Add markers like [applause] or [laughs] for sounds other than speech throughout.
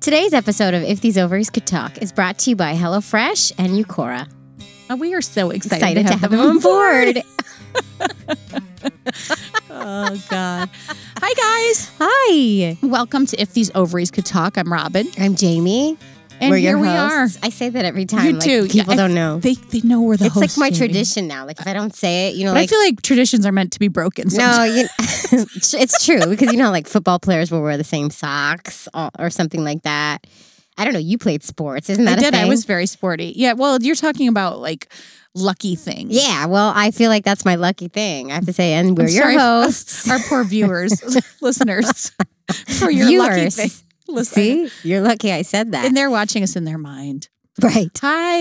Today's episode of If These Ovaries Could Talk is brought to you by HelloFresh and Uqora. Oh, we are so excited, Excited to have them on board. [laughs] oh God! Hi guys, Hi, welcome to If These Ovaries Could Talk. I'm Robin, I'm Jamie. And we're here your we are. I say that every time. You like, do. People Yeah, I- don't know. They they know we're the it's like my Jamie. tradition now. Like if I don't say it, you know, But like I feel like traditions are meant to be broken. no, you, [laughs] it's true because you know, like football players will wear the same socks or, or something like that. I don't know. You played sports, isn't that a did. I was very sporty. Yeah. Well, you're talking about like lucky things. Yeah, well, I feel like that's my lucky thing. I have to say, and we're I'm your sorry hosts. Our poor viewers, [laughs] [laughs] listeners, for your lucky Viewers. thing. [laughs] Listen, See, you're lucky I said that. and they're watching us in their mind. Right. Hi.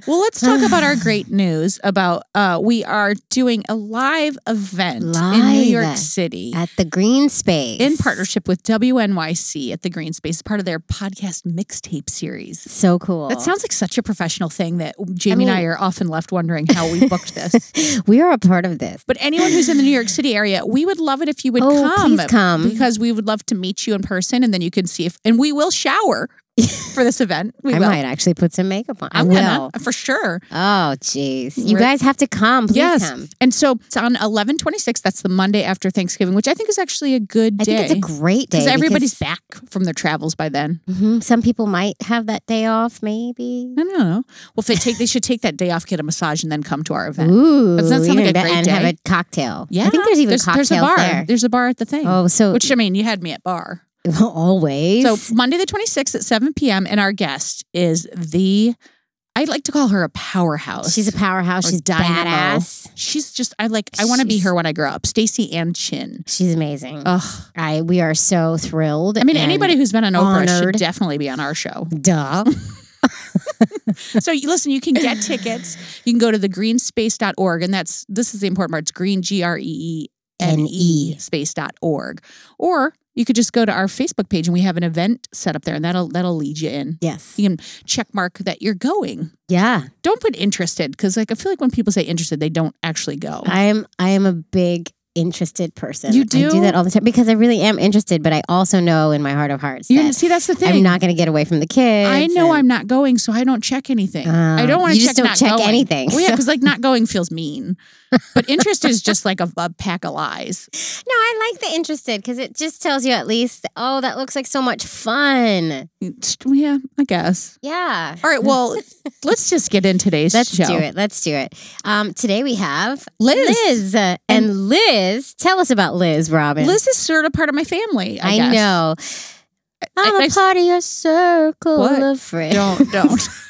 [laughs] well, let's talk about our great news about uh we are doing a live event in New York City At the Greene Space. in partnership with WNYC at the Greene Space, part of their podcast mixtape series. So cool. That sounds like such a professional thing that Jamie and I are often left wondering how we booked this. [laughs] we are a part of this. But anyone who's in the New York City area, we would love it if you would Oh, come. please come. Because we would love to meet you in person and then you can see if, and we will shower [laughs] for this event. We I will. might actually put some makeup on. I I'm will. gonna, for sure. Oh, jeez. You We're- guys have to come. Please yes. come. And so it's on 11 26. That's the Monday after Thanksgiving, which I think is actually a good I day. think it's a great day. because everybody's back from their travels by then. Mhm. Some people might have that day off, maybe. I don't know. Well, if they take, they should take that day off, get a massage, and then come to our event. Ooh, that sound like a great and have a cocktail. Yeah, I think there's even there's, cocktails there's a bar. there. There's a bar at the thing. Oh, so Which I mean, you had me at bar. [laughs] always. So Monday the 26th at 7 p.m. And our guest is the, I like to call her a powerhouse. she's a powerhouse. or She's dynamo. badass. She's just, I like, I want to be her when I grow up. Stacy Ann Chin. She's amazing. Ugh. I we are so thrilled. I mean, anybody who's been on Oprah should definitely be on our show. duh. [laughs] [laughs] so you listen, you can get tickets. You can go to thegreenespace.org. And that's, this is the important part. It's green, G R E E N E space.org. Or you could just go to our Facebook page and we have an event set up there and that'll, that'll lead you in. Yes. You can check mark that you're going. Yeah. Don't put interested because like I feel like when people say interested, they don't actually go. I am I am a big interested person. You I do do? that all the time because I really am interested, but I also know in my heart of hearts You that see, that's the thing. I'm not going to get away from the kids. I know and- I'm not going, so I don't check anything. I Oh, don't want to you check just don't check going. anything, Well, yeah, so- because like not going feels mean. But interest is just like a, a pack of lies. No, I like the interested because it just tells you at least, oh, that looks like so much fun. Yeah, I guess. Yeah. All right, well, [laughs] let's just get in today's show. Let's show. do it. Let's do it. Um, today we have Liz. Liz. Uh, and Liz, tell us about Liz, Robin. Liz is sort of part of my family. I, I, know. I'm I- a I- part of your circle What? of friends. Don't don't. [laughs]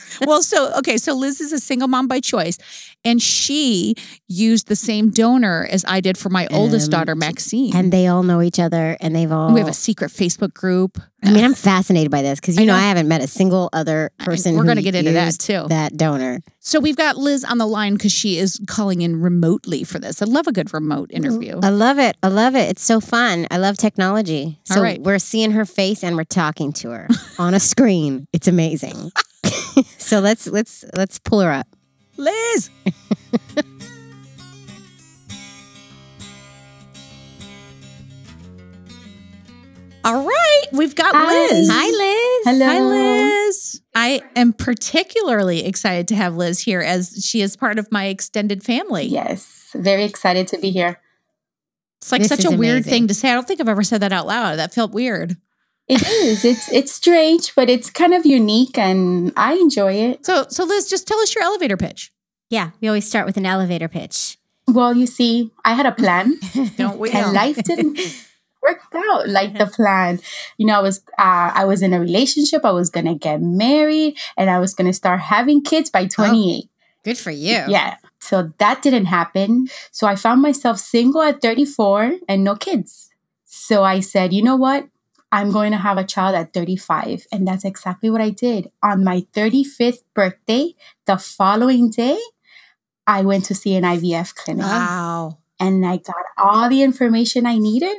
[laughs] well, so okay, so Liz is a single mom by choice, and she used the same donor as I did for my oldest Um, daughter, Maxine. And they all know each other, and they've all. we have a secret Facebook group. I mean, I'm fascinated by this because you I know, know. I haven't met a single other person. We're going to get into that too. That donor. So we've got Liz on the line because she is calling in remotely for this. I love a good remote interview. I love it. I love it. It's so fun. I love technology. So right. we're seeing her face and we're talking to her [laughs] on a screen. It's amazing. [laughs] so let's let's let's pull her up. Liz. [laughs] All right, we've got Liz. Hi, Liz. Hello. Hi, Liz. I am particularly excited to have Liz here as she is part of my extended family. Yes, very excited to be here. It's like This such is a weird thing to say. I don't think I've ever said that out loud. That felt weird. It is. It's it's strange, but it's kind of unique, and I enjoy it. So, so Liz, just tell us your elevator pitch. Yeah, we always start with an elevator pitch. Well, you see, I had a plan, [laughs] Don't we? and life didn't work out like the plan. You know, I was uh, I was in a relationship. I was gonna get married, and I was gonna start having kids by twenty eight. Good for you. Yeah. So that didn't happen. So I found myself single at 34 and no kids. So I said, you know what? I'm going to have a child at 35. And that's exactly what I did. On my 35th birthday, the following day, I went to see an IVF clinic Wow. and I got all the information I needed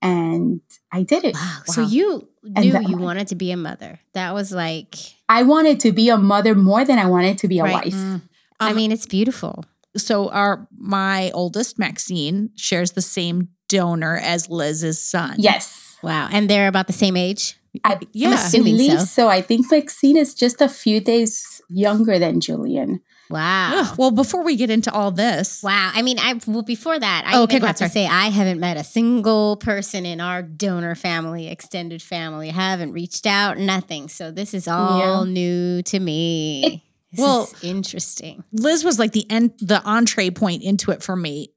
and I did it. Wow. So Wow. you knew that- you wanted to be a mother. That was like, I wanted to be a mother more than I wanted to be a Right. wife. Mm. I Um, mean, it's beautiful. so our my oldest Maxine shares the same donor as Liz's son. Yes. Wow. And they're about the same age. I, yeah. I'm assuming believe so. so. I think Maxine is just a few days younger than Julian. Wow. Ugh, well, before we get into all this, Wow. I mean, I well before that, I Oh, okay, have to say I haven't met a single person in our donor family, extended family. I haven't reached out, nothing. So this is all new to me. this well- is interesting. Liz was like the end, the entree point into it for me.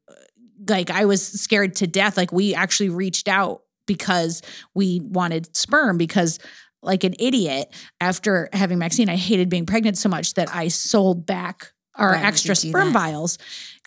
Like I was scared to death. Like we actually reached out because we wanted sperm because like an idiot after having Maxine, I hated being pregnant so much that I sold back our Why extra sperm that? vials.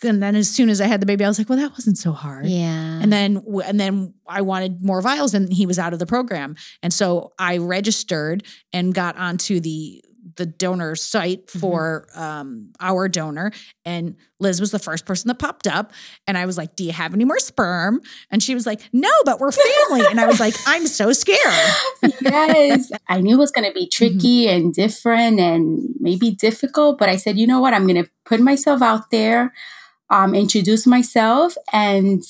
And then as soon as I had the baby, I was like, well, that wasn't so hard. Yeah. And then and then I wanted more vials and he was out of the program. And so I registered and got onto the the donor site Mm-hmm. for um, our donor and Liz was the first person that popped up and I was like, "Do you have any more sperm?" And she was like, "No, but we're family." and I was like, [laughs] "I'm so scared." yes. I knew it was going to Mm-hmm. be tricky and different and maybe difficult, but I said, you know what? I'm going to put myself out there, um, introduce myself, and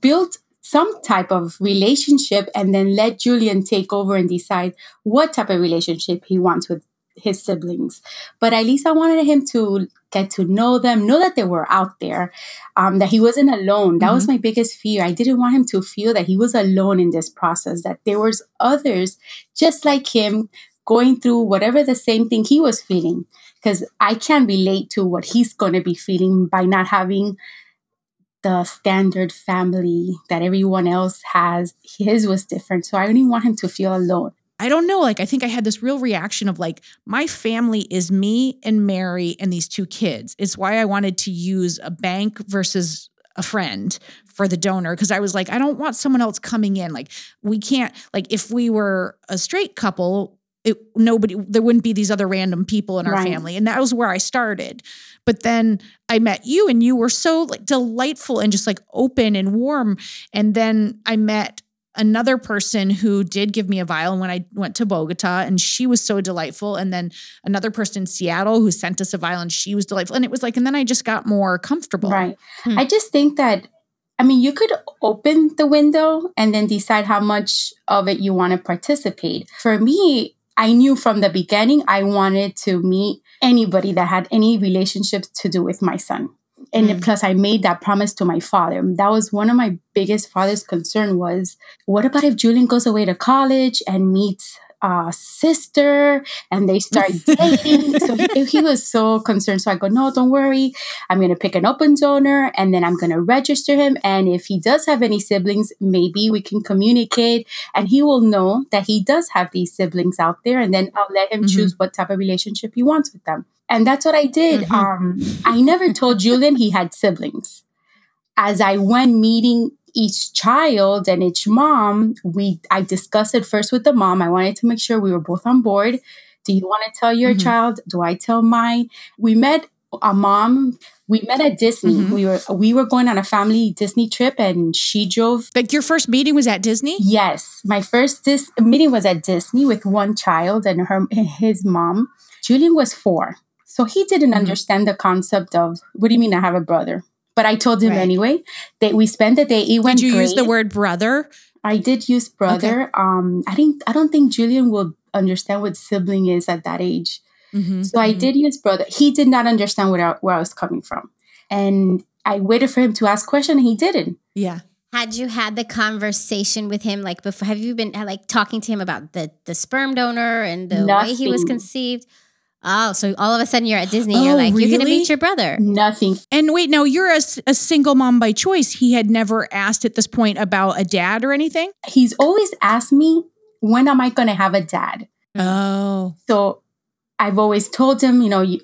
build some type of relationship, and then let Julian take over and decide what type of relationship he wants with his siblings. But at least I wanted him to get to know them, know that they were out there, um, that he wasn't alone. That was my biggest fear. I didn't want him to feel that he was alone in this process, that there was others just like him going through whatever the same thing he was feeling. Because I can relate to what he's going to be feeling by not having the standard family that everyone else has. His was different. So I didn't want him to feel alone. I don't know. Like, I think I had this real reaction of like, my family is me and Mary and these two kids. It's why I wanted to use a bank versus a friend for the donor because I was like, I don't want someone else coming in. Like, we can't, like, if we were a straight couple, it, nobody, there wouldn't be these other random people in our Right. family. And that was where I started. But then I met you and you were so like delightful and just like open and warm. And then I met another person who did give me a vial when I went to Bogota and she was so delightful. And then another person in Seattle who sent us a vial and she was delightful. And it was like, and then I just got more comfortable. Right. Hmm. I just think that, I mean, you could open the window and then decide how much of it you want to participate. For me, I knew from the beginning I wanted to meet anybody that had any relationships to do with my son. And Mm. plus I made that promise to my father. That was one of my biggest father's concern was what about if Julian goes away to college and meets a sister and they start [laughs] dating? so he, he was so concerned. So I go, no, don't worry. I'm going to pick an open donor and then I'm going to register him. And if he does have any siblings, maybe we can communicate and he will know that he does have these siblings out there. And then I'll let him Mhm. choose what type of relationship he wants with them. And that's what I did. Mhm. Um, I never told Julian he had siblings. As I went meeting each child and each mom, we I discussed it first with the mom. I wanted to make sure we were both on board. Do you want to tell your Mhm. child? Do I tell mine? We met a mom. We met at Disney. Mhm. We were we were going on a family Disney trip, and she drove. Like your first meeting was at Disney? Yes, my first dis- meeting was at Disney with one child and her his mom. Julian was four, so he didn't Mhm. understand the concept of what do you mean I have a brother. But I told him Right. anyway. That we spent the day. It went Did you great. use the word brother? I did use brother. Um, I think I don't think Julian will understand what sibling is at that age. Mhm, So I mhm. did use brother. He did not understand where I, where I was coming from, and I waited for him to ask question. And he didn't. Yeah. Had you had the conversation with him like before? Have you been like talking to him about the the sperm donor and the way he was conceived? Oh, so all of a sudden you're at Disney. you're Oh, like, you're gonna meet your brother. Nothing. And wait, no, you're a single mom by choice. He had never asked at this point about a dad or anything? He's always asked me when am I going to have a dad. Oh. So I've always told him, you know, you,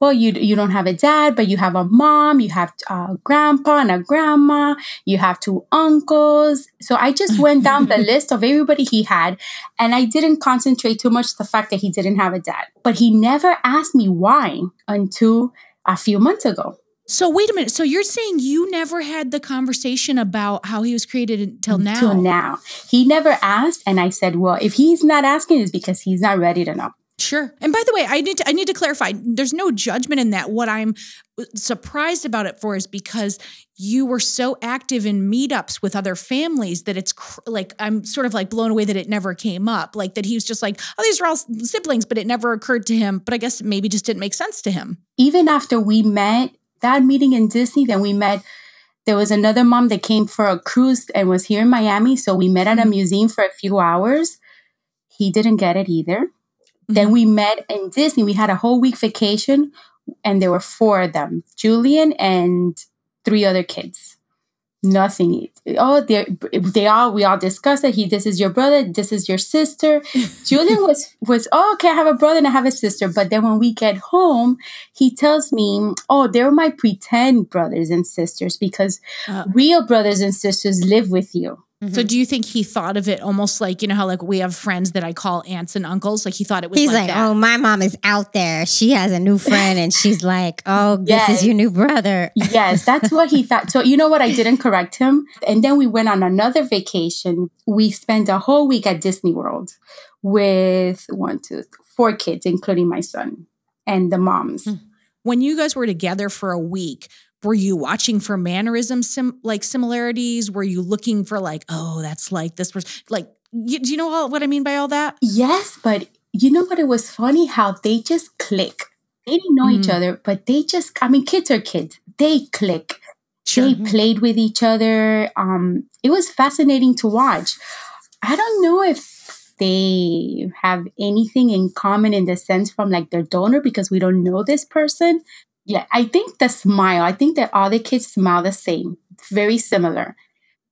well, you you don't have a dad, but you have a mom, you have a grandpa and a grandma, you have two uncles. So I just [laughs] went down the list of everybody he had, and I didn't concentrate too much the fact that he didn't have a dad. But he never asked me why until a few months ago. So wait a minute. So you're saying you never had the conversation about how he was created until now? Until now, he never asked, and I said, well, if he's not asking, it's because he's not ready to know. Sure. And by the way, I need to I need to clarify. There's no judgment in that. What I'm surprised about it for is because you were so active in meetups with other families that it's cr- like I'm sort of like blown away that it never came up. Like that he was just like, "Oh, these are all siblings," but it never occurred to him. But I guess maybe just didn't make sense to him. Even after we met that meeting in Disney, then we met there was another mom that came for a cruise and was here in Miami, so we met at a mm-hmm. museum for a few hours. He didn't get it either. Then mm-hmm. we met in Disney. We had a whole week vacation, and there were four of them Julian and three other kids. Nothing. Oh, they they all we all discussed that he this is your brother, this is your sister. [laughs] Julian was was oh okay, I have a brother and I have a sister. But then when we get home, he tells me, oh, they're my pretend brothers and sisters because uh, real brothers and sisters live with you. Mm-hmm. So do you think he thought of it almost like, you know, how like we have friends that I call aunts and uncles? Like he thought it was He's like, like oh, my mom is out there. She has a new [laughs] friend and she's like, oh, yes. this is your new brother. yes, that's what he thought. So you know what? I didn't correct him. And then we went on another vacation. We spent a whole week at Disney World with one, two, four kids, including my son and the moms. Hmm. When you guys were together for a week, were you watching for mannerisms sim- like similarities? Were you looking for like oh that's like this person like you, do you know all, what i mean by all that? Yes but you know what? It was funny how they just click. They didn't know mm. each other but they just i mean kids are kids. They click. Sure. they played with each other. Um it was fascinating to watch. I don't know if they have anything in common in the sense from like their donor because we don't know this person yeah, I think the smile, I think that all the kids smile the same, very similar.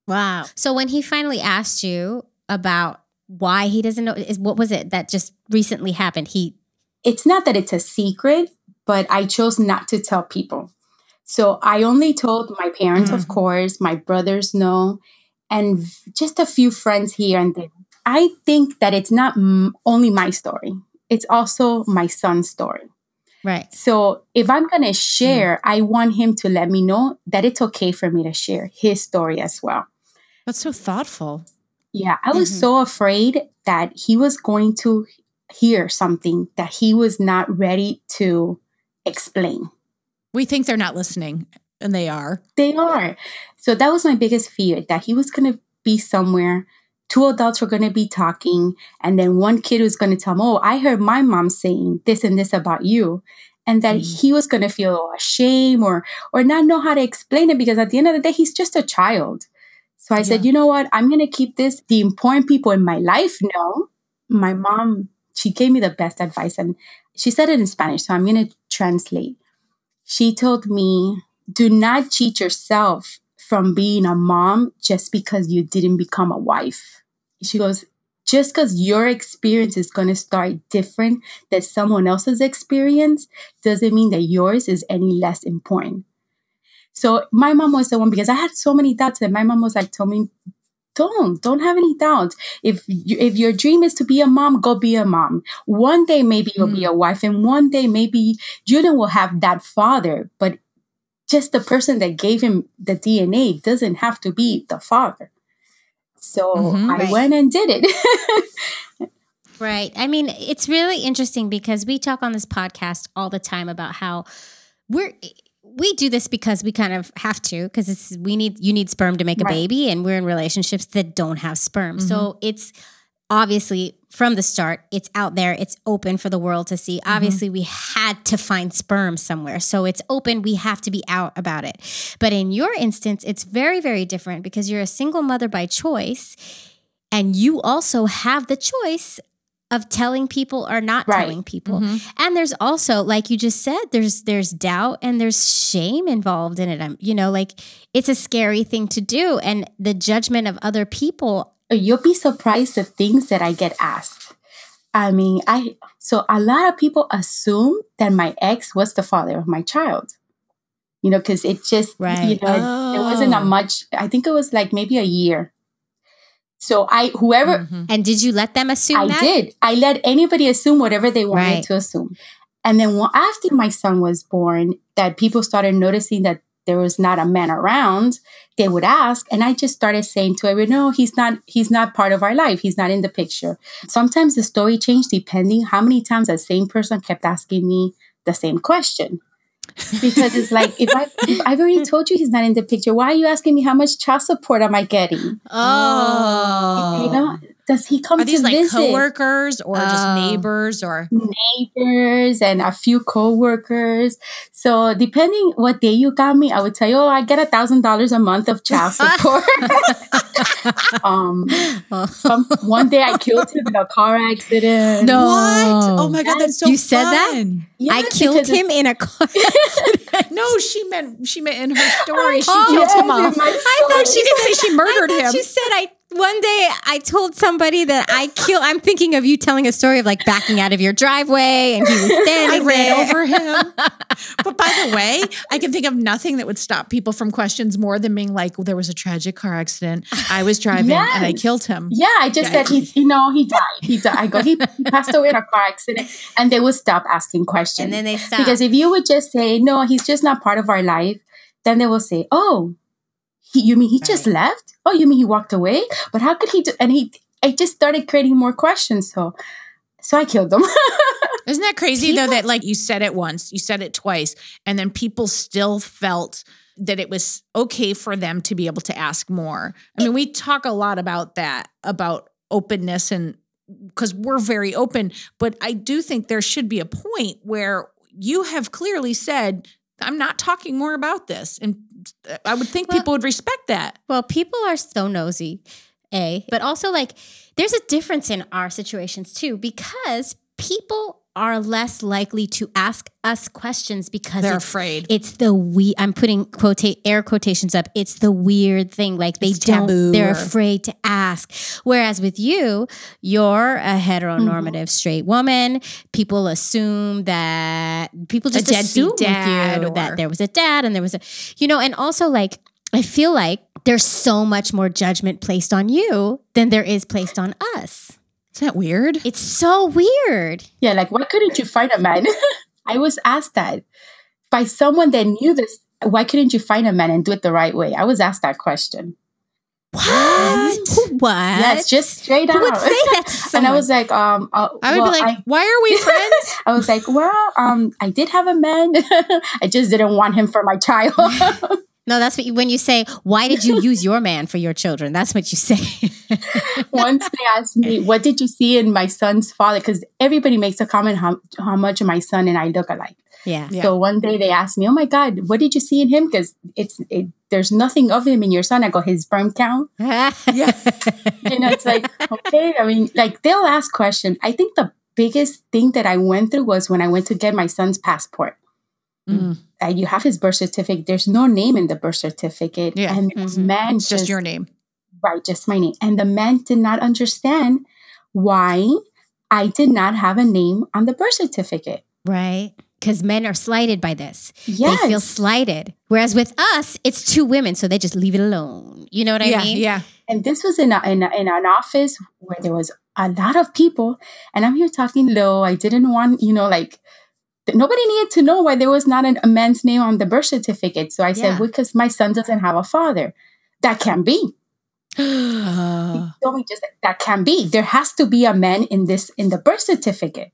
Wow. So when he finally asked you about why he doesn't know, is what was it that just recently happened? He It's not that it's a secret, but I chose not to tell people. So I only told my parents, mm-hmm. of course, my brothers know, and just a few friends here and there. I think that it's not m- only my story, it's also my son's story. Right. So if I'm going to share, mm. I want him to let me know that it's okay for me to share his story as well. That's so thoughtful. Yeah. I was mm-hmm. so afraid that he was going to hear something that he was not ready to explain. We think they're not listening, and they are. They are. So that was my biggest fear that he was going to be somewhere two adults were going to be talking and then one kid was going to tell him oh i heard my mom saying this and this about you and that mm. he was going to feel ashamed or or not know how to explain it because at the end of the day he's just a child so i yeah. said you know what i'm going to keep this the important people in my life know my mom she gave me the best advice and she said it in spanish so i'm going to translate she told me do not cheat yourself from being a mom just because you didn't become a wife. She goes, just because your experience is going to start different than someone else's experience doesn't mean that yours is any less important. So my mom was the one because I had so many doubts that my mom was like, told me, don't, don't have any doubts. If you, if your dream is to be a mom, go be a mom. One day maybe you'll mm. be a wife and one day maybe Julian will have that father, but just the person that gave him the DNA doesn't have to be the father. So mm-hmm, I right. went and did it. [laughs] right. I mean, it's really interesting because we talk on this podcast all the time about how we're we do this because we kind of have to because it's we need you need sperm to make a baby and we're in relationships that don't have sperm. Mm-hmm. So it's obviously from the start it's out there it's open for the world to see mm-hmm. obviously we had to find sperm somewhere so it's open we have to be out about it but in your instance it's very very different because you're a single mother by choice and you also have the choice of telling people or not right. telling people mm-hmm. and there's also like you just said there's there's doubt and there's shame involved in it i'm you know like it's a scary thing to do and the judgment of other people you'll be surprised the things that I get asked. I mean, I so a lot of people assume that my ex was the father of my child. You know, because it just right. you know oh. it wasn't a much. I think it was like maybe a year. So I whoever mm-hmm. and did you let them assume? I that? did. I let anybody assume whatever they wanted right. to assume. And then after my son was born, that people started noticing that there was not a man around, they would ask. And I just started saying to everyone, no, he's not, he's not part of our life. He's not in the picture. Sometimes the story changed depending how many times that same person kept asking me the same question. because it's like if I've, if I've already [laughs] told you he's not in the picture, why are you asking me how much child support am I getting? Oh, You know, does he come Are these to like visit? coworkers or just Oh. neighbors or neighbors and a few co-workers. So depending what day you got me, I would tell you, oh, I get a thousand dollars a month of child [laughs] support. [laughs] um, some, one day I killed him in a car accident. No. what? Oh my god, that's so You said that? fun. Yeah, I killed him in a car. [laughs] No, she meant she meant in her story she Oh, killed yes, him off. in my I thought she didn't say she murdered I him. She said I one day I told somebody that I kill. I'm thinking of you telling a story of like backing out of your driveway and he was [laughs] standing. I ran over him. [laughs] but by the way, I can think of nothing that would stop people from questions more than being like, well, there was a tragic car accident. I was driving and I killed him. Yeah, I just Yeah. said he, you know, he died. He died. I go, he, he passed away in a car accident, and they would stop asking questions. And then they stopped. Because if you would just say, no, he's just not part of our life, then they will say, oh, he, you mean he just left? Oh, you mean he walked away? But how could he do? And he, I just started creating more questions. So, so I killed them. [laughs] Isn't that crazy though People- that like you said it once, you said it twice, and then people still felt that it was okay for them to be able to ask more. I mean, we talk a lot about that, about openness and because we're very open, but I do think there should be a point where you have clearly said, I'm not talking more about this. And I would think Well- people would respect that. Well, people are so nosy, A, but also like there's a difference in our situations too, because people are less likely to ask us questions because They're it's, afraid. it's the we I'm putting quote air quotations up. It's the weird thing. Like they It's don't taboo they're or- afraid to ask. Whereas with you, you're a heteronormative Mm-hmm. straight woman. People assume that people just assume with dad you or- that there was a dad and there was a you know, and also like I feel like there's so much more judgment placed on you than there is placed on us. Isn't that weird? It's so weird. yeah, like, why couldn't you find a man? [laughs] I was asked that by someone that knew this. Why couldn't you find a man and do it the right way? I was asked that question. What? What? Yes, just straight Who out. would say that [laughs] to and I was like, um, uh, I would well, be like, I, why are we [laughs] friends? I was like, well, um, I did have a man. I just didn't want him for my child. No, that's what you, when you say, "Why did you use your man for your children?" That's what you say. [laughs] Once they asked me, what did you see in my son's father? Because everybody makes a comment how, how much my son and I look alike. yeah. Yeah. So one day they asked me, oh my God, what did you see in him? Because it's it, there's nothing of him in your son. I go, his sperm count. [laughs] yeah. You know, it's like, okay. I mean, like they'll ask questions. I think the biggest thing that I went through was when I went to get my son's passport. Mm. Uh, you have his birth certificate. There's no name in the birth certificate. Yeah. And this Mhm. man It's just your name. Right, just my name. And the man did not understand why I did not have a name on the birth certificate. Right. Because men are slighted by this. Yes. They feel slighted. Whereas with us, it's two women, so they just leave it alone. You know what I yeah, mean? yeah. and this was in, a, in, a, in an office where there was a lot of people. And I'm here talking low. I didn't want, you know, like, nobody needed to know why there was not an, a man's name on the birth certificate. So I said, because my son doesn't have a father. That can be. [gasps] Uh, told me just that can be. There has to be a man in this in the birth certificate.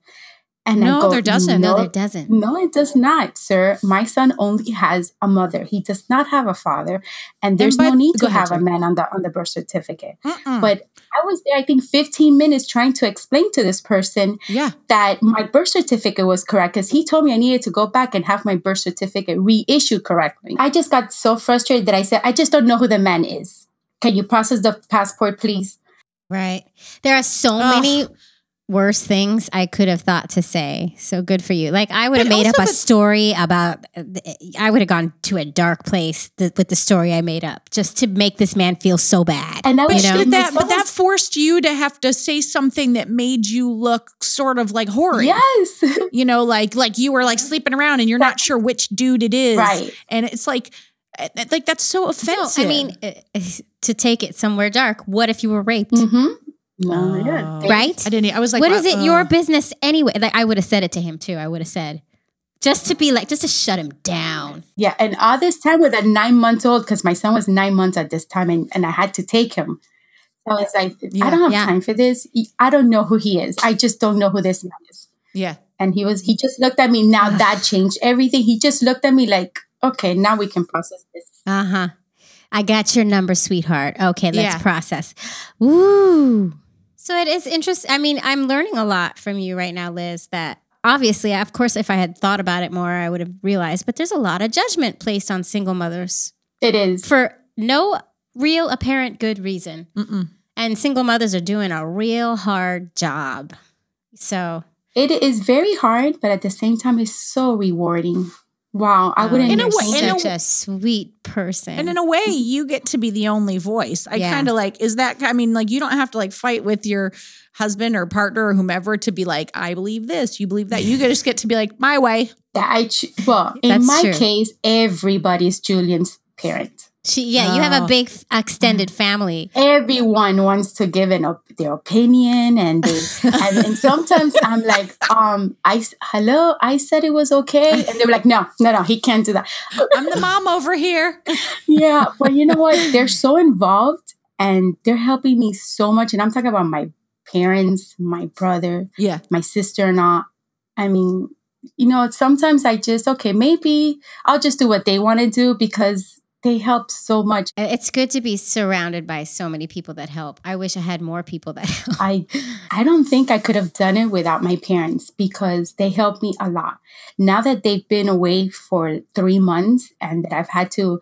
And No, go, there doesn't. No, No, there doesn't. No, it does not, sir. My son only has a mother. He does not have a father, and there's but- no need to ahead, have a man on the on the birth certificate. mm-mm. But I was there, I think, 15 minutes trying to explain to this person yeah. that my birth certificate was correct because he told me I needed to go back and have my birth certificate reissued correctly. I just got so frustrated that I said, I just don't know who the man is. Can you process the passport, please? Right. There are so Ugh. many worse things I could have thought to say. So good for you. Like I would have made up a the- story about. I would have gone to a dark place th- with the story I made up just to make this man feel so bad. And I But was You know? that, but that forced you to have to say something that made you look sort of like horrid. Yes. [laughs] You know, like like you were like sleeping around and you're not sure which dude it is. Right. And it's like uh, like that's so No, offensive. I mean, uh, to take it somewhere dark. What if you were raped? mm-hmm. No, Oh. yeah. Right? I didn't I was like what is it uh, your uh, business anyway? Like I would have said it to him too. I would have said, just to be like, just to shut him down. Yeah, and all this time with a nine month old, because my son was nine months at this time, and, and I had to take him. So I was like, Yeah, I don't have yeah. time for this. I don't know who he is. I just don't know who this man is. Yeah. And he was, he just looked at me. Now [sighs] that changed everything. He just looked at me like, okay, now we can process this. Uh huh. I got your number, sweetheart. Okay, let's Yeah. process. Woo. So it is interesting. I mean, I'm learning a lot from you right now, Liz, that obviously, of course, if I had thought about it more, I would have realized, but there's a lot of judgment placed on single mothers It is. for no real apparent good reason. Mm-mm. And single mothers are doing a real hard job. So, It is very hard, but at the same time, it's so rewarding. Wow, I oh, wouldn't. In a way- in a such a sweet person. And in a way, you get to be the only voice. I Yeah. kind of like, is that, I mean, like, you don't have to like fight with your husband or partner or whomever to be like, I believe this, you believe that. You just get to be like, my way. that I ch- well, in That's my true. case, everybody's Julian's parent. She, yeah, you have Oh. a big extended family. Everyone wants to give an op- their opinion, and they [laughs] and, and sometimes I'm like, um, I s- hello, I said it was okay, and they're like, no, no, no, he can't do that. I'm the mom over here. [laughs] yeah, but you know what? They're so involved, and they're helping me so much. And I'm talking about my parents, my brother, Yeah. my sister-in-law. I mean, you know, sometimes I just okay, maybe I'll just do what they want to do because they helped so much. It's good to be surrounded by so many people that help. I wish I had more people that [laughs] help. I I don't think I could have done it without my parents because they helped me a lot. Now that they've been away for 3 months and that I've had to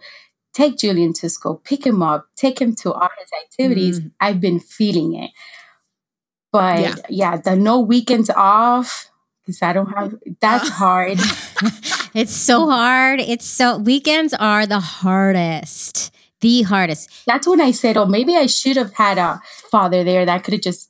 take Julian to school, pick him up, take him to all his activities, mm. I've been feeling it. But Yeah. yeah, the no weekends off because I don't have that's uh. hard. [laughs] it's so hard. It's so weekends are the hardest. The hardest. That's when I said, "Oh, maybe I should have had a father there that could have just,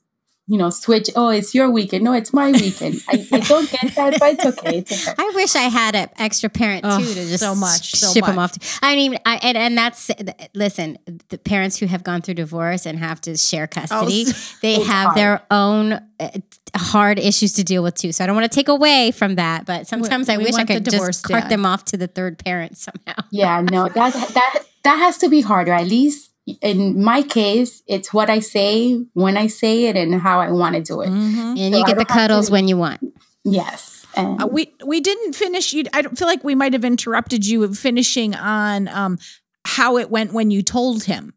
you know, switch. Oh, it's your weekend. No, it's my weekend. I, I don't get that, but it's okay. It's okay. I wish I had an extra parent Oh, too to just so much, so ship them off. To, I mean, I, and and that's listen. The parents who have gone through divorce and have to share custody, they have hard. their own uh, hard issues to deal with too. So I don't want to take away from that, but sometimes I we wish I could divorced just cart dad. them off to the third parent somehow. Yeah, no, that that that has to be harder. At least in my case, it's what I say when I say it and how I want to do it. Mhm. And So you get the cuddles to- when you want. Yes, and Uh, we we didn't finish. You, I don't feel like we might have interrupted you finishing on um, how it went when you told him.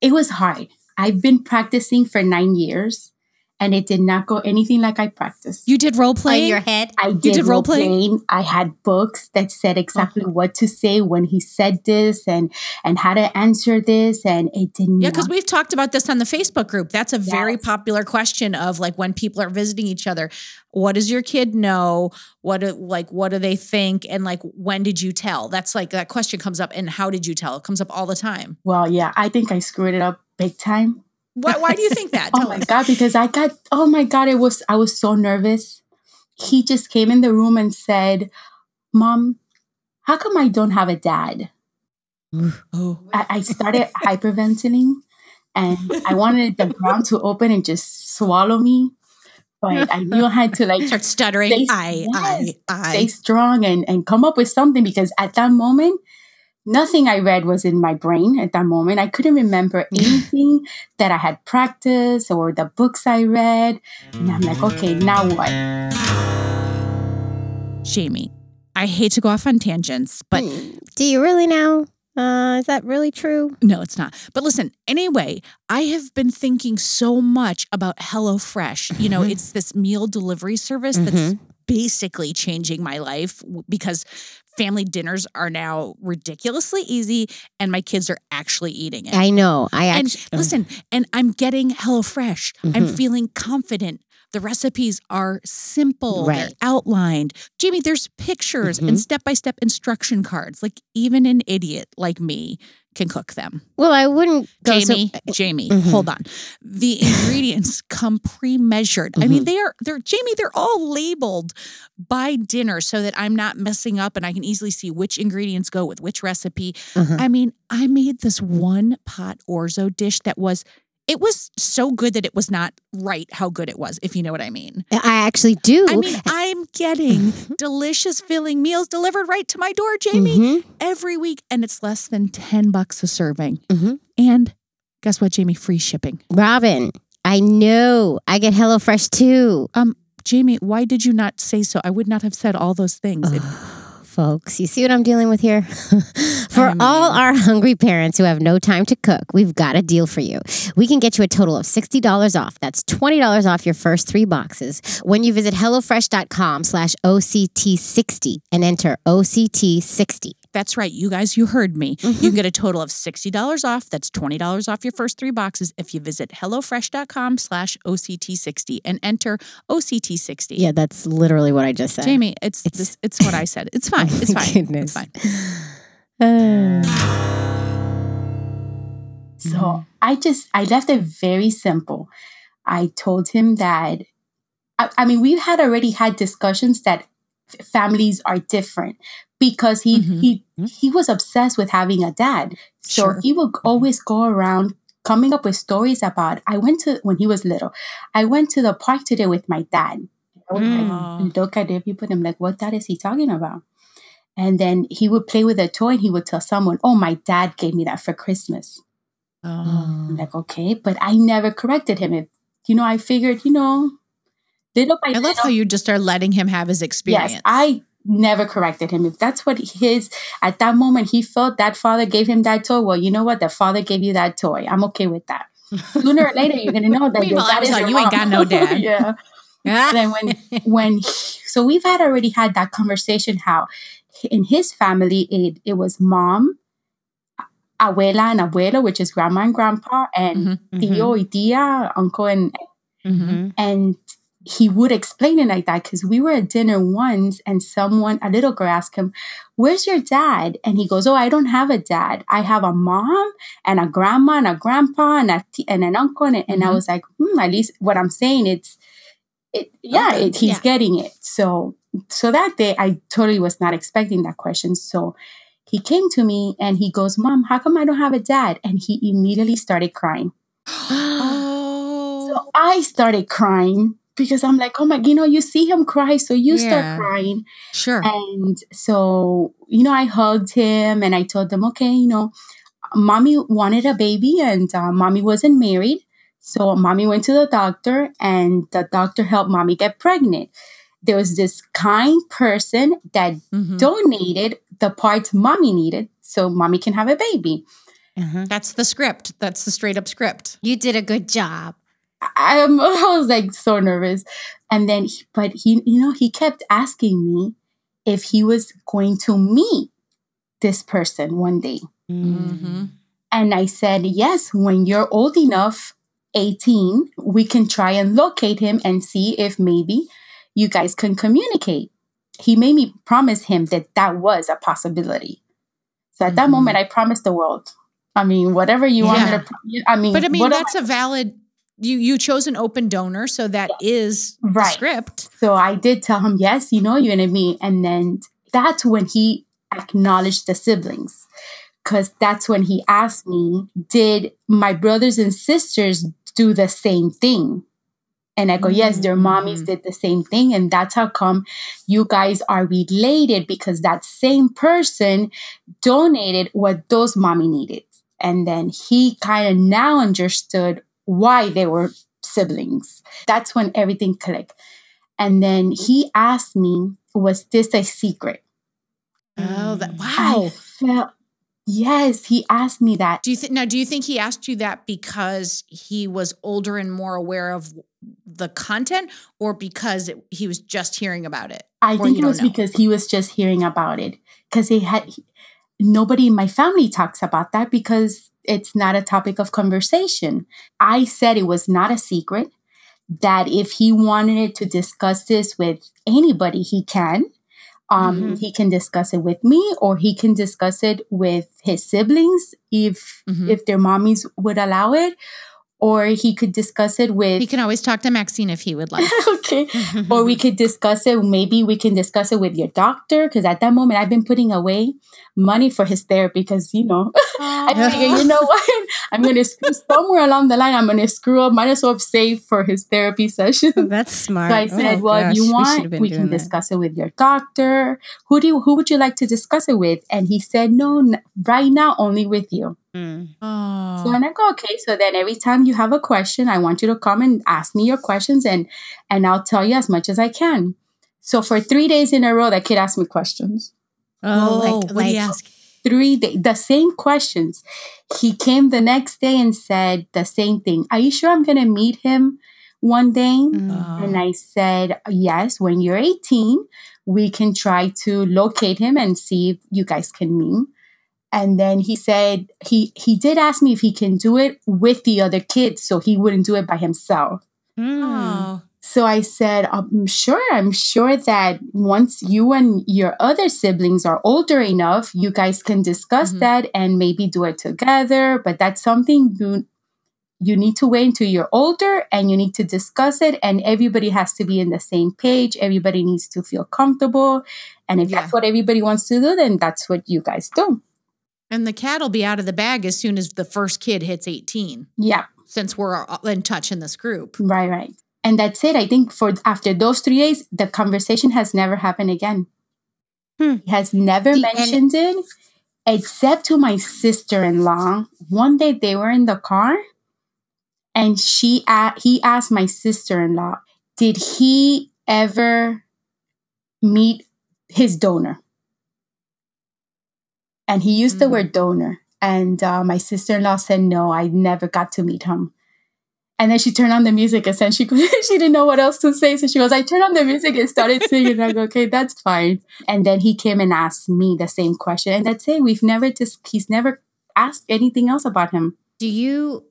it was hard. I've been practicing for nine years, and it did not go anything like I practiced. You did role play In your head. I did, did role role play? playing. I had books that said exactly oh. what to say when he said this and and how to answer this, and it didn't. Yeah, because we've talked about this on the Facebook group. That's a very popular question of like when people are visiting each other, what does your kid know? What do, like what do they think? And like when did you tell? That's like that question comes up. And how did you tell? It comes up all the time. well, yeah, I think I screwed it up big time. Why, why do you think that? [laughs] Oh Tell my us. god, because I got oh my god, it was I was so nervous. He just came in the room and said, "Mom, how come I don't have a dad?" [sighs] Oh. I, I started hyperventilating, and I wanted the ground to open and just swallow me, but I knew I had to like Start stuttering. They- I, yes, I, stay strong and and come up with something because at that moment nothing i read was in my brain at that moment i couldn't remember [laughs] anything that i had practiced or the books i read and i'm like okay now what Jamie, I hate to go off on tangents, but Do you really know? Uh, is that really true? No, it's not. But listen, anyway, I have been thinking so much about HelloFresh. You know, Mhm. it's this meal delivery service that's basically changing my life because family dinners are now ridiculously easy and my kids are actually eating it. I know. I and actually. listen, and I'm getting HelloFresh. I'm Mhm. feeling confident. The recipes are simple, they're outlined. Jamie, there's pictures and Mhm. step by step instruction cards. Like even an idiot like me can cook them. well, I wouldn't go so- Jamie, [laughs] Jamie, Mhm. hold on. The [laughs] ingredients come pre-measured. I mean, Mhm. they are they're Jamie, they're all labeled by dinner so that I'm not messing up and I can easily see which ingredients go with which recipe. Uh-huh. I mean, I made this one pot orzo dish that was it was so good that it was not right how good it was, if you know what I mean. I actually do. I mean, I'm getting delicious filling meals delivered right to my door, Jamie, Mhm. every week, and it's less than 10 bucks a serving. Mhm. And guess what, Jamie? Free shipping. Robin, I know. I get HelloFresh too. Um, Jamie, why did you not say so? I would not have said all those things. It- Folks, you see what I'm dealing with here? [laughs] for mean- all our hungry parents who have no time to cook, we've got a deal for you. We can get you a total of $60 off. That's $20 off your first three boxes when you visit HelloFresh.com slash OCT60 and enter OCT60. That's right. You guys, you heard me. Mm-hmm. You can get a total of $60 off. That's $20 off your first three boxes if you visit HelloFresh.com slash OCT60 and enter OCT60. Yeah, that's literally what I just said. Jamie, it's It's- this, it's what I said. It's [laughs] fine. It's fine. goodness. It's fine. [sighs] Uh, So I just I left it very simple. I told him that I, I mean we've had already had discussions that families are different because he Mhm. he he was obsessed with having a dad. So Sure. he would always go around coming up with stories about I went to when he was little. I went to the park today with my dad. I would Mm. like, look at the people and I'm like, what dad is he talking about? And then he would play with a toy and he would tell someone, Oh, my dad gave me that for Christmas. Oh. I'm like, okay, but I never corrected him. If you know, I figured, you know, little by I love little, how you just are letting him have his experience. yes, I never corrected him. If that's what his at that moment he felt that father gave him that toy, well, you know what, the father gave you that toy. I'm okay with that. [laughs] Sooner or later, you're gonna know that your dad is your you ain't got no [laughs] dad. yeah. And then when [laughs] when he- so we've had already had that conversation how in his family it it was mom abuela and abuelo which is grandma and grandpa and Mhm. tío y tía uncle and Mhm. and he would explain it like that because we were at dinner once and someone a little girl asked him where's your dad? And he goes oh i don't have a dad. I have a mom and a grandma and a grandpa and a t- and an uncle and, and i was like hmm at least what i'm saying it's it yeah Okay, it, he's yeah. getting it. So so that day i totally was not expecting that question. So he came to me and he goes mom how come i don't have a dad? And he immediately started crying. Oh. [gasps] so I started crying because I'm like, oh my, you know, you see him cry, so you Yeah. start crying. sure. And so, you know, I hugged him and I told them, okay, you know, mommy wanted a baby and uh, mommy wasn't married. So mommy went to the doctor and the doctor helped mommy get pregnant. There was this kind person that Mhm. donated the parts mommy needed so mommy can have a baby. Uh-huh. That's the script. That's the straight up script. You did a good job. I, I'm- [laughs] I was like so nervous. And then, he, but he, you know, he kept asking me if he was going to meet this person one day. Mm-hmm. And I said, yes, when you're old enough, 18, we can try and locate him and see if maybe you guys can communicate. He made me promise him that that was a possibility. So at that Mhm. moment, I promised the world. I mean, whatever you want me to, I mean, But I mean, that's a valid. You you chose an open donor, so that is the Right. script. So I did tell him, yes, you know, you're gonna meet. And then that's when he acknowledged the siblings. Cause that's when he asked me, did my brothers and sisters do the same thing? And I go, yes, their mommies Mm. did the same thing. And that's how come you guys are related because that same person donated what those mommy needed. And then he kind of now understood why they were siblings. That's when everything clicked. And then he asked me, was this a secret? Oh, that wow. felt, yes, he asked me that. Do you think now? Do you think he asked you that because he was older and more aware of the content, or because it, he was just hearing about it? I Or think it was know? because he was just hearing about it. Because he had, he- nobody in my family talks about that because it's not a topic of conversation. I said it was not a secret, that if he wanted to discuss this with anybody, he can. Um, Mm-hmm. Mhm. He can discuss it with me, or he can discuss it with his siblings if Mhm. if their mommies would allow it, or he could discuss it with He can always talk to Maxine if he would like. [laughs] okay. Or we could discuss it. Maybe we can discuss it with your doctor because at that moment I've been putting away money for his therapy because you know [laughs] I figured, you know what? [laughs] I'm going to screw somewhere along the line. I'm going to screw up. Might as well save for his therapy session. Oh, that's [laughs] smart. So I said, Oh, well, gosh, if you want, should've we, can that. discuss it with your doctor. Who do you, who would you like to discuss it with? And he said, no, n- right now, only with you. Mm. Oh. So and I go, okay. So then every time you have a question, I want you to come and ask me your questions and and I'll tell you as much as I can. So for three days in a row, that kid asked me questions. Oh, like, what do like you ask? Three days, the same questions. He came the next day and said the same thing. Are you sure I'm gonna meet him one day? Mm. And I said, yes, when you're 18, we can try to locate him and see if you guys can meet. And then he said he he did ask me if he can do it with the other kids, so he wouldn't do it by himself. Mm. Oh. So I said, I'm sure, I'm sure that once you and your other siblings are older enough, you guys can discuss Mhm. that and maybe do it together. But that's something you you need to wait until you're older and you need to discuss it. And everybody has to be in the same page. Everybody needs to feel comfortable. And if Yeah. that's what everybody wants to do, then that's what you guys do. And the cat will be out of the bag as soon as the first kid hits 18, Yeah. since we're all in touch in this group. Right, right. And that's it. I think for after those three days, the conversation has never happened again. Hmm. He has never The- mentioned it, except to my sister in law. One day they were in the car, and she a- he asked my sister in law, "Did he ever meet his donor?" And he used the Hmm. word donor, and uh, my sister in law said, "No, I never got to meet him." And then she turned on the music and said she [laughs] she didn't know what else to say. So she goes, I turned on the music and started singing. And I go, okay, that's fine. And then he came and asked me the same question. And that's it. We've never just he's never asked anything else about him. Do you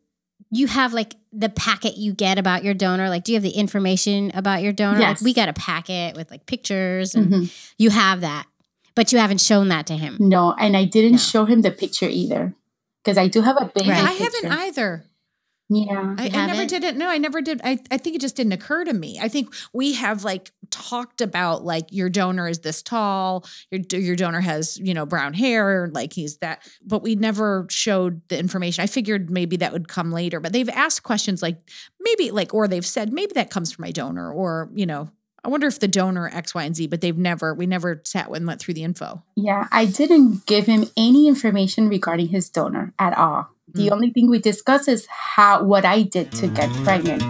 you have like the packet you get about your donor? Like, do you have the information about your donor? Yes. Like, we got a packet with like pictures, and Mhm. you have that, but you haven't shown that to him. No, and I didn't No. show him the picture either. Because I do have a big Right. I haven't either. Yeah. I, I never did it. No, I never did. I, I think it just didn't occur to me. I think we have like talked about like your donor is this tall, your your donor has you know brown hair, like he's that, but we never showed the information. I figured maybe that would come later, but they've asked questions like maybe like or they've said maybe that comes from my donor, or you know. I wonder if the donor X, Y, and Z, but they've never, we never sat and went through the info. Yeah, I didn't give him any information regarding his donor at all. The Mm. only thing we discuss is how what I did to get pregnant.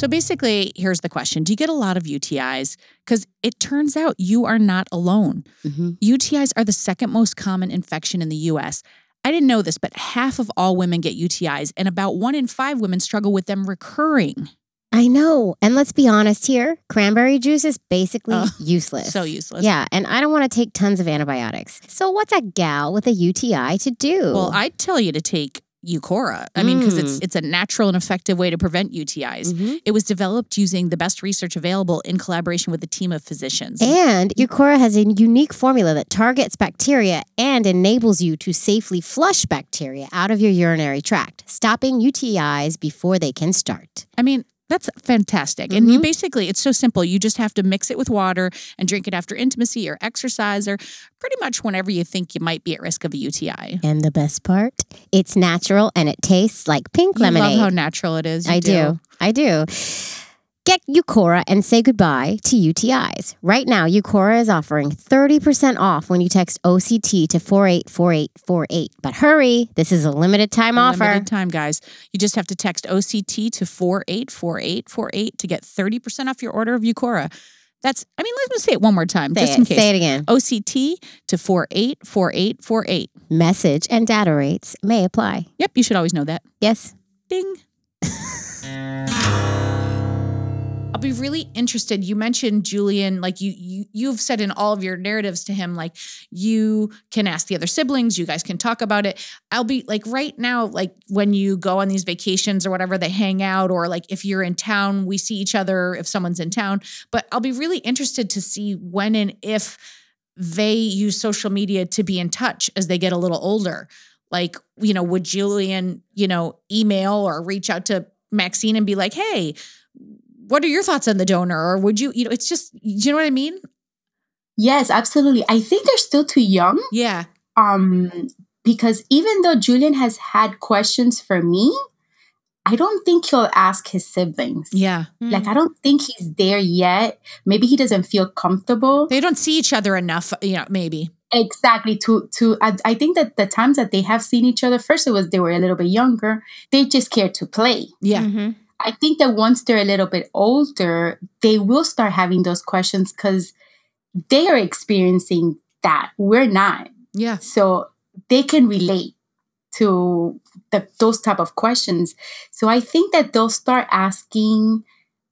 So basically, here's the question Do you get a lot of UTIs? Because it turns out you are not alone. UTIs are the second most common infection in the US. I didn't know this, but half of all women get UTIs, and about one in five women struggle with them recurring. I know. And let's be honest here cranberry juice is basically Oh, [laughs] useless. So useless. Yeah, and I don't want to take tons of antibiotics. So, what's a gal with a UTI to do? Well, I'd tell you to take Uqora. I mean, because it's Mm. it's a natural and effective way to prevent UTIs. Mhm. It was developed using the best research available in collaboration with a team of physicians. And Uqora has a unique formula that targets bacteria and enables you to safely flush bacteria out of your urinary tract, stopping UTIs before they can start. I mean, that's fantastic. And you Mhm. basically, it's so simple. You just have to mix it with water and drink it after intimacy or exercise or pretty much whenever you think you might be at risk of a UTI. And the best part, it's natural and it tastes like pink You lemonade. love how natural it is. You I do. I do. Get Uqora and say goodbye to UTIs. Right now, Uqora is offering 30% off when you text OCT to 484848. But hurry, this is a limited time offer. Limited time, guys. You just have to text OCT to 484848 to get 30% off your order of Uqora. That's, I mean, let me say it one more time, Say just it, in case. say it again. OCT to 484848. Message and data rates may apply. Yep, you should always know that. Yes. Ding. [laughs] I'll be really interested. You mentioned Julian, like you, you you've said in all of your narratives to him, like you can ask the other siblings, you guys can talk about it. I'll be like right now, like when you go on these vacations or whatever, they hang out, or like if you're in town, we see each other if someone's in town. But I'll be really interested to see when and if they use social media to be in touch as they get a little older. Like, you know, would Julian, you know, email or reach out to Maxine and be like, hey, what are your thoughts on the donor? Or would you, you know, it's just, do you know what I mean? Yes, absolutely. I think they're still too young. Yeah. Um, because even though Julian has had questions for me, I don't think he'll ask his siblings. Yeah. Like, I don't think he's there yet. Maybe he doesn't feel comfortable. They don't see each other enough, you know, maybe. Exactly. To to I, I think that the times that they have seen each other, first it was they were a little bit younger. They just care to play. Yeah. Mm-hmm. I think that once they're a little bit older, they will start having those questions because they are experiencing that. We're not. Yeah. So they can relate to the, those type of questions. So I think that they'll start asking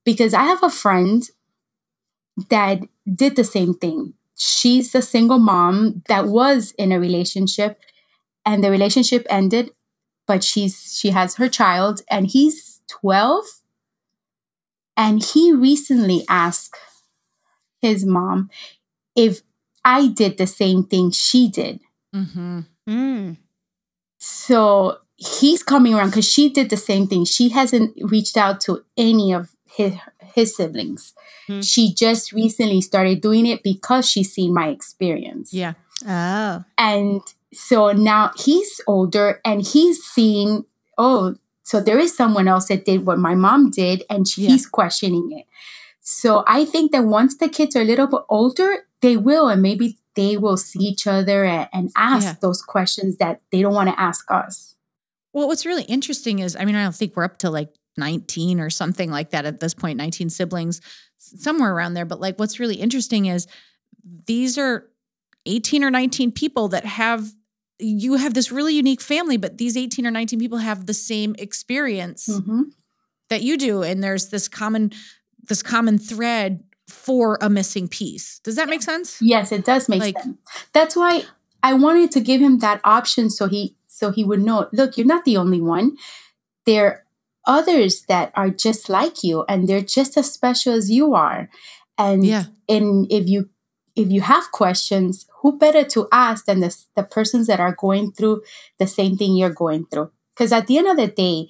because I have a friend that did the same thing. She's a single mom that was in a relationship and the relationship ended, but she's she has her child and he's 12 and he recently asked his mom if I did the same thing she did. Mm-hmm. Mm. So he's coming around because she did the same thing. She hasn't reached out to any of his his siblings. Hmm. She just recently started doing it because she's seen my experience. Yeah. Oh. And so now he's older and he's seen, oh, so there is someone else that did what my mom did, and she, Yeah. questioning it. So I think that once the kids are a little bit older, they will, and maybe they will see each other and, and ask Yeah. those questions that they don't want to ask us. Well, what's really interesting is, I mean, I don't think we're up to like 19 or something like that at this point, 19 siblings, somewhere around there. But like, what's really interesting is these are 18 or 19 people that have, you have this really unique family, but these 18 or 19 people have the same experience Mhm. that you do. And there's this common, this common thread for a missing piece. Does that make sense? Yes, it does make Like- sense. That's why I wanted to give him that option so he so he would know, look, you're not the only one. There are others that are just like you and they're just as special as you are. And Yeah. and if you if you have questions, who better to ask than the, the persons that are going through the same thing you're going through? Because at the end of the day,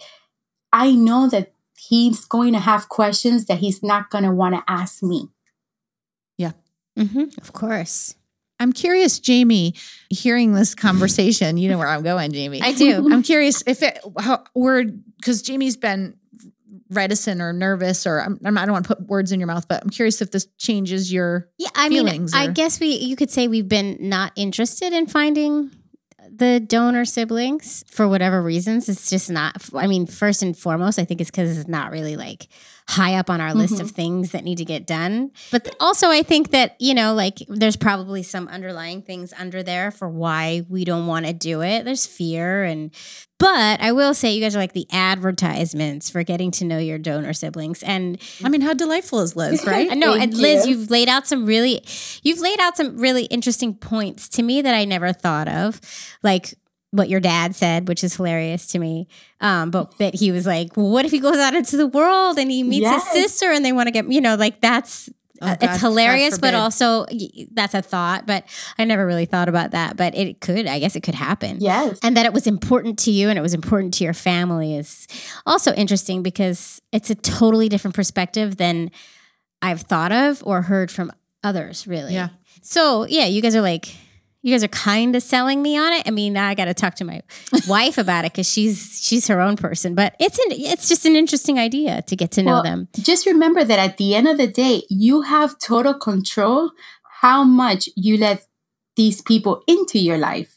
I know that he's going to have questions that he's not going to want to ask me. Mm-hmm. Of course. I'm curious, Jamie, hearing this conversation, you know where I'm going, Jamie. I do. I'm curious if it how we're because Jamie's been reticent or nervous, or I'm, I'm- I don't want to put words in your mouth, but I'm curious if this changes your. Yeah, I mean, feelings I guess we you could say we've been not interested in finding the donor siblings for whatever reasons. It's just not. I mean, first and foremost, I think it's because it's not really like high up on our list Mhm. of things that need to get done. But th- also, I think that you know, like, there's probably some underlying things under there for why we don't want to do it. There's fear and. But I will say, you guys are like the advertisements for getting to know your donor siblings, and I mean, how delightful is Liz, [laughs] right? I know, Thank and Liz, you. you've laid out some really, you've laid out some really interesting points to me that I never thought of, like what your dad said, which is hilarious to me. Um, but that he was like, well, what if he goes out into the world and he meets Yes. his sister and they want to get, you know, like that's. Oh, uh, it's hilarious, but also that's a thought. But I never really thought about that. But it could, I guess, it could happen Yes. and that it was important to you and it was important to your family is also interesting because it's a totally different perspective than I've thought of or heard from others, really. Yeah. So, yeah, you guys are like, you guys are kind of selling me on it. I mean, I got to talk to my [laughs] wife about it because she's she's her own person. But it's an it's just an interesting idea to get to know Well, them. Just remember that at the end of the day, you have total control how much you let these people into your life.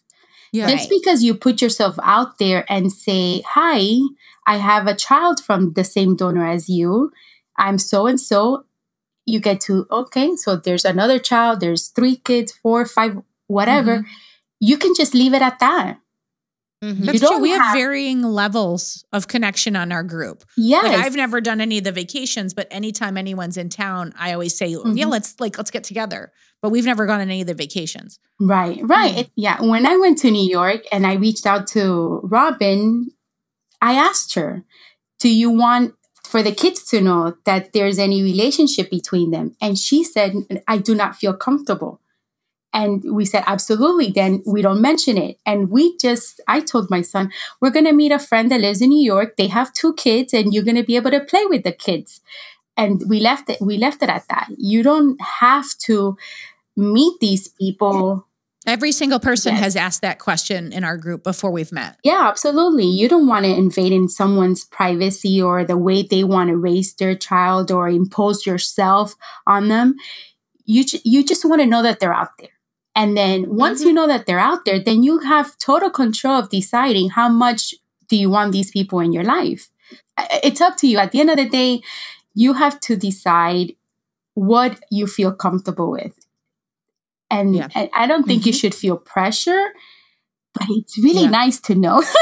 Yeah. Right. Just because you put yourself out there and say, Hi, I have a child from the same donor as you. I'm so and so. You get to, okay, so there's another child, there's three kids, four, five, whatever. Mhm. You can just leave it at that. Mhm. That's You true. We have have- varying levels of connection on our group. Yeah, Like I've never done any of the vacations, but anytime anyone's in town, I always say, Mhm. "Yeah, let's like let's get together." But we've never gone on any of the vacations. Right, right. It- yeah. When I went to New York and I reached out to Robin, I asked her, Do you want for the kids to know that there's any relationship between them? And she said, I do not feel comfortable. And we said, Absolutely. Then we don't mention it. And we just, I told my son, We're going to meet a friend that lives in New York. They have two kids, and you're going to be able to play with the kids. And we left it, we left it at that. You don't have to meet these people Every single person Yes. has asked that question in our group before we've met. Yeah, absolutely. You don't want to invade in someone's privacy or the way they want to raise their child or impose yourself on them. You ju- you just want to know that they're out there. And then once you know that they're out there, then you have total control of deciding how much do you want these people in your life. It's up to you. At the end of the day, you have to decide what you feel comfortable with. And, Yeah. I don't think you Mhm. should feel pressure, but it's really Yeah. nice to know. [laughs]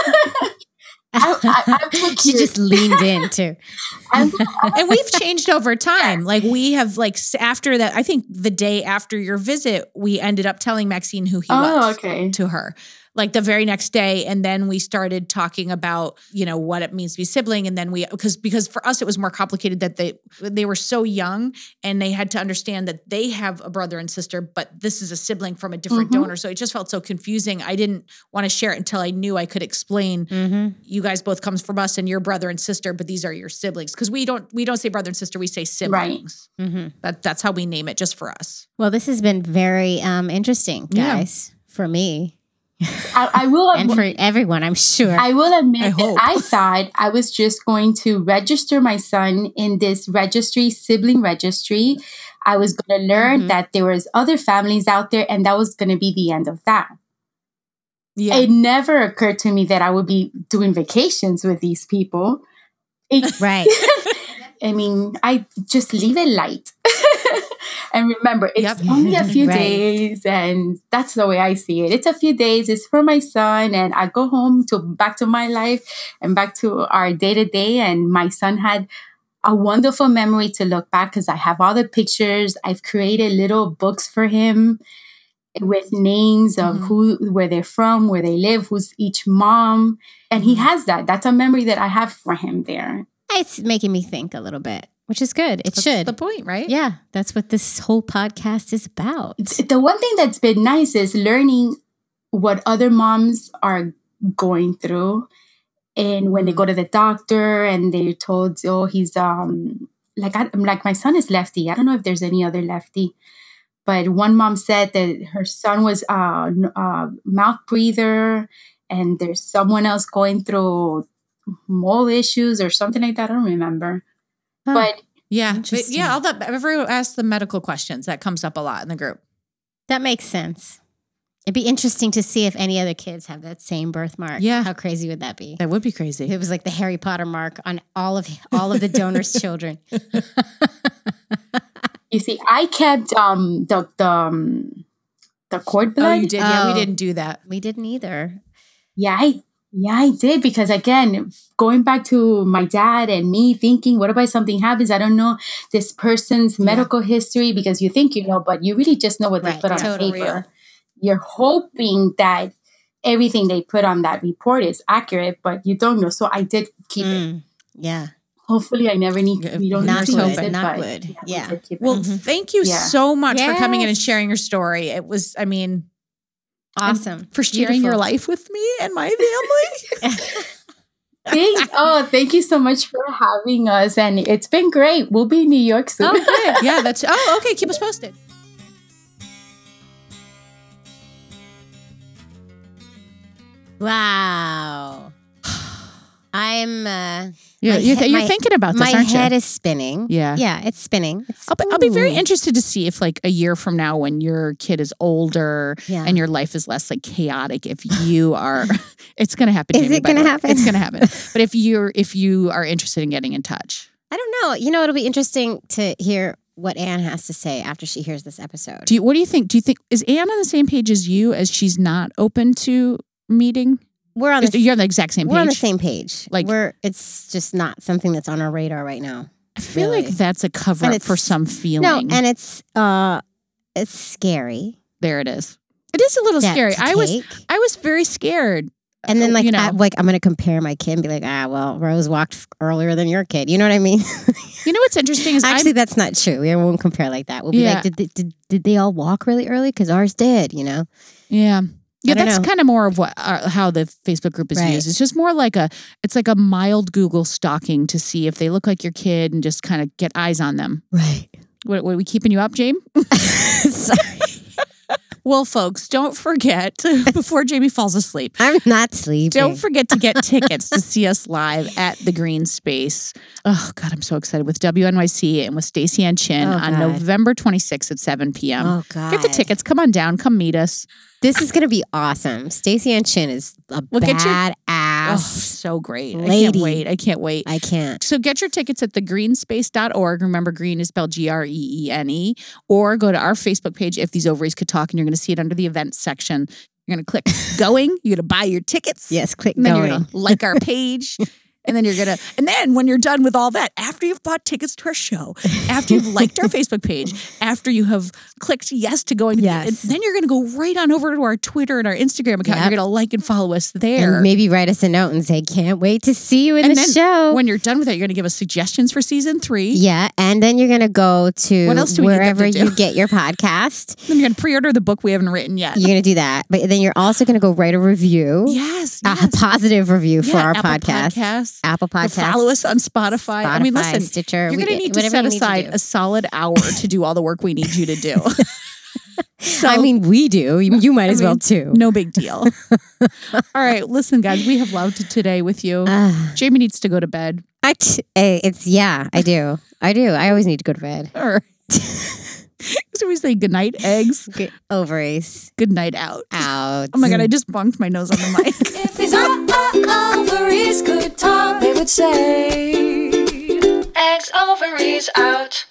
I, I, she [laughs] just leaned in too. [laughs] I'm, and we've changed over time. Yes. Like we have like after that, I think the day after your visit, we ended up telling Maxine who he oh, was okay. to her. Like the very next day, and then we started talking about you know what it means to be sibling, and then we because because for us it was more complicated that they they were so young and they had to understand that they have a brother and sister, but this is a sibling from a different Mhm. donor, so it just felt so confusing. I didn't want to share it until I knew I could explain Mm-hmm. you guys both comes from us and your brother and sister but these are your siblings because we don't we don't say brother and sister we say siblings Mm-hmm. that, that's how we name it just for us Well, this has been very um, interesting, Yeah. guys, for me I, I will. and for everyone. I'm sure. I will admit I that hope. I thought I was just going to register my son in this registry, sibling registry. I was going to learn Mhm. that there was other families out there, and that was going to be the end of that. yeah It never occurred to me that I would be doing vacations with these people. It, right. [laughs] I mean, I just leave it light. [laughs] [laughs] and remember, it's Yep. only a [laughs] few Right. days, and that's the way I see it. It's a few days. It's for my son, and I go home to back to my life and back to our day to day. And my son had a wonderful memory to look back because I have all the pictures. I've created little books for him with names of Mhm. who, where they're from, where they live, who's each mom, and he has that. That's a memory that I have for him there. It's making me think a little bit, which is good. It that's should. the point right yeah, that's what this whole podcast is about. the one thing that's been nice is learning what other moms are going through and when they go to the doctor and they're told oh he's um like I, am like my son is lefty i don't know if there's any other lefty but one mom said that her son was uh, uh mouth breather and there's someone else going through mole issues or something like that i don't remember Huh. but yeah but yeah all that everyone asks the medical questions that comes up a lot in the group That makes sense. It'd be interesting to see if any other kids have that same birthmark. Yeah. How crazy would that be? that would be crazy It was like the Harry Potter mark on all of all of the donors' [laughs] children. [laughs] you see i kept um the the um, the cord blood oh you did yeah we Oh. didn't do that We didn't either. Yeah, I yeah, I did because again, going back to my dad and me thinking, what about something happens? I don't know this person's Yeah. medical history because you think you know, but you really just know what they put on totally. paper. You're hoping that everything they put on that report is accurate, but you don't know. So I did keep it. Mm, yeah. Hopefully, I never need. We don't knock need to wood, use it, knock but wood. we Yeah. did keep it. well Mhm. thank you Yeah. so much for coming in and sharing your story it was i mean and Awesome. for sharing your life with me and my family [laughs] Thank, oh, thank you so much for having us, and it's been great. We'll be in New York soon. Oh, [laughs] yeah that's oh okay keep us posted Wow. You're, you're, he- you're my- thinking about this my aren't you My head is spinning. Yeah. Yeah, it's spinning. It's, I'll be, I'll be very interested to see if, like, a year from now, when your kid is older Yeah. and your life is less like chaotic, if you [laughs] are, [laughs] it's going to happen. Is Jamie, it gonna way. happen? It's going to happen. [laughs] But if you're, if you are interested in getting in touch, I don't know. You know, it'll be interesting to hear what Anne has to say after she hears this episode. do you? What do you think? Do you think is Anne on the same page as you? As she's not open to meeting? We're on the you're on the exact same page. we're on the same page. Like- we're it's just not something that's on our radar right now. I feel like that's a cover up for some feeling. No, and it's uh it's scary. there it is. It is a little that scary. I was. I was very scared. and then uh, like you know. I, like I'm gonna compare my kid and be like, ah, well, Rose walked earlier than your kid. You know what I mean? [laughs] You know what's interesting is Actually, I'm, that's not true. We won't compare like that. We'll be Yeah. like, did, they- did did they all walk really early? Because ours did. You know? Yeah. Yeah, that's kind of more of what uh, how the Facebook group is Right. used. It's just more like a it's like a mild Google stalking to see if they look like your kid and just kind of get eyes on them. Right. What, what are we keeping you up, James? [laughs] Sorry. [laughs] Well, folks, don't forget [laughs] before Jamie falls asleep. I'm not sleeping. Don't forget to get tickets to see us live at the Greene Space. Oh God, I'm so excited with WNYC and with Staceyann Chin Oh, on God. November 26th at 7 p.m. Oh God. Get the tickets. Come on down. Come meet us. This is gonna be awesome. Staceyann Chin is a Well, get your- bad Oh, ass. so great. I can't wait. I can't wait. I can't. So get your tickets at thegreenespace.org. Remember, green is spelled G R E E N E. Or go to our Facebook page, If These Ovaries Could Talk, and you're going to see it under the events section. You're going to click [laughs] going. You're going to buy your tickets. Yes, click And then you're going. going to like our [laughs] page. And then you're going to, and then when you're done with all that, after you've bought tickets to our show, after you've liked our [laughs] Facebook page, after you have clicked yes to going to Yes. the, then you're going to go right on over to our Twitter and our Instagram account. Yep. You're going to like and follow us there. And maybe write us a note and say, "Can't wait to see you in And the then show." when you're done with that, you're going to give us suggestions for season three. yeah, and then you're gonna go to What else do we wherever you get your podcast. [laughs] Then you're going to pre-order the book we haven't written yet. You're gonna do that, but then you're also gonna go write a review, Yes, a positive review for our Apple podcast, Podcasts. Apple Or Podcast. Follow us on Spotify. I mean, Spotify, listen, Stitcher. you're going to need to set aside do. a solid hour to do all the work we need you to do. [laughs] [laughs] so, I mean, we do. You, you [laughs] might I as well too. no big deal. all right, listen, guys, we have loved today with you. Ah, Jamie needs to go to bed. I t- eh, it's yeah, I do. I do. I always need to go to bed. All right. so we say good night, eggs. Get ovaries Good night out. out. Oh my God, I just bonked my nose on the mic. Ovaries talk, they would say, Eggs, ovaries out.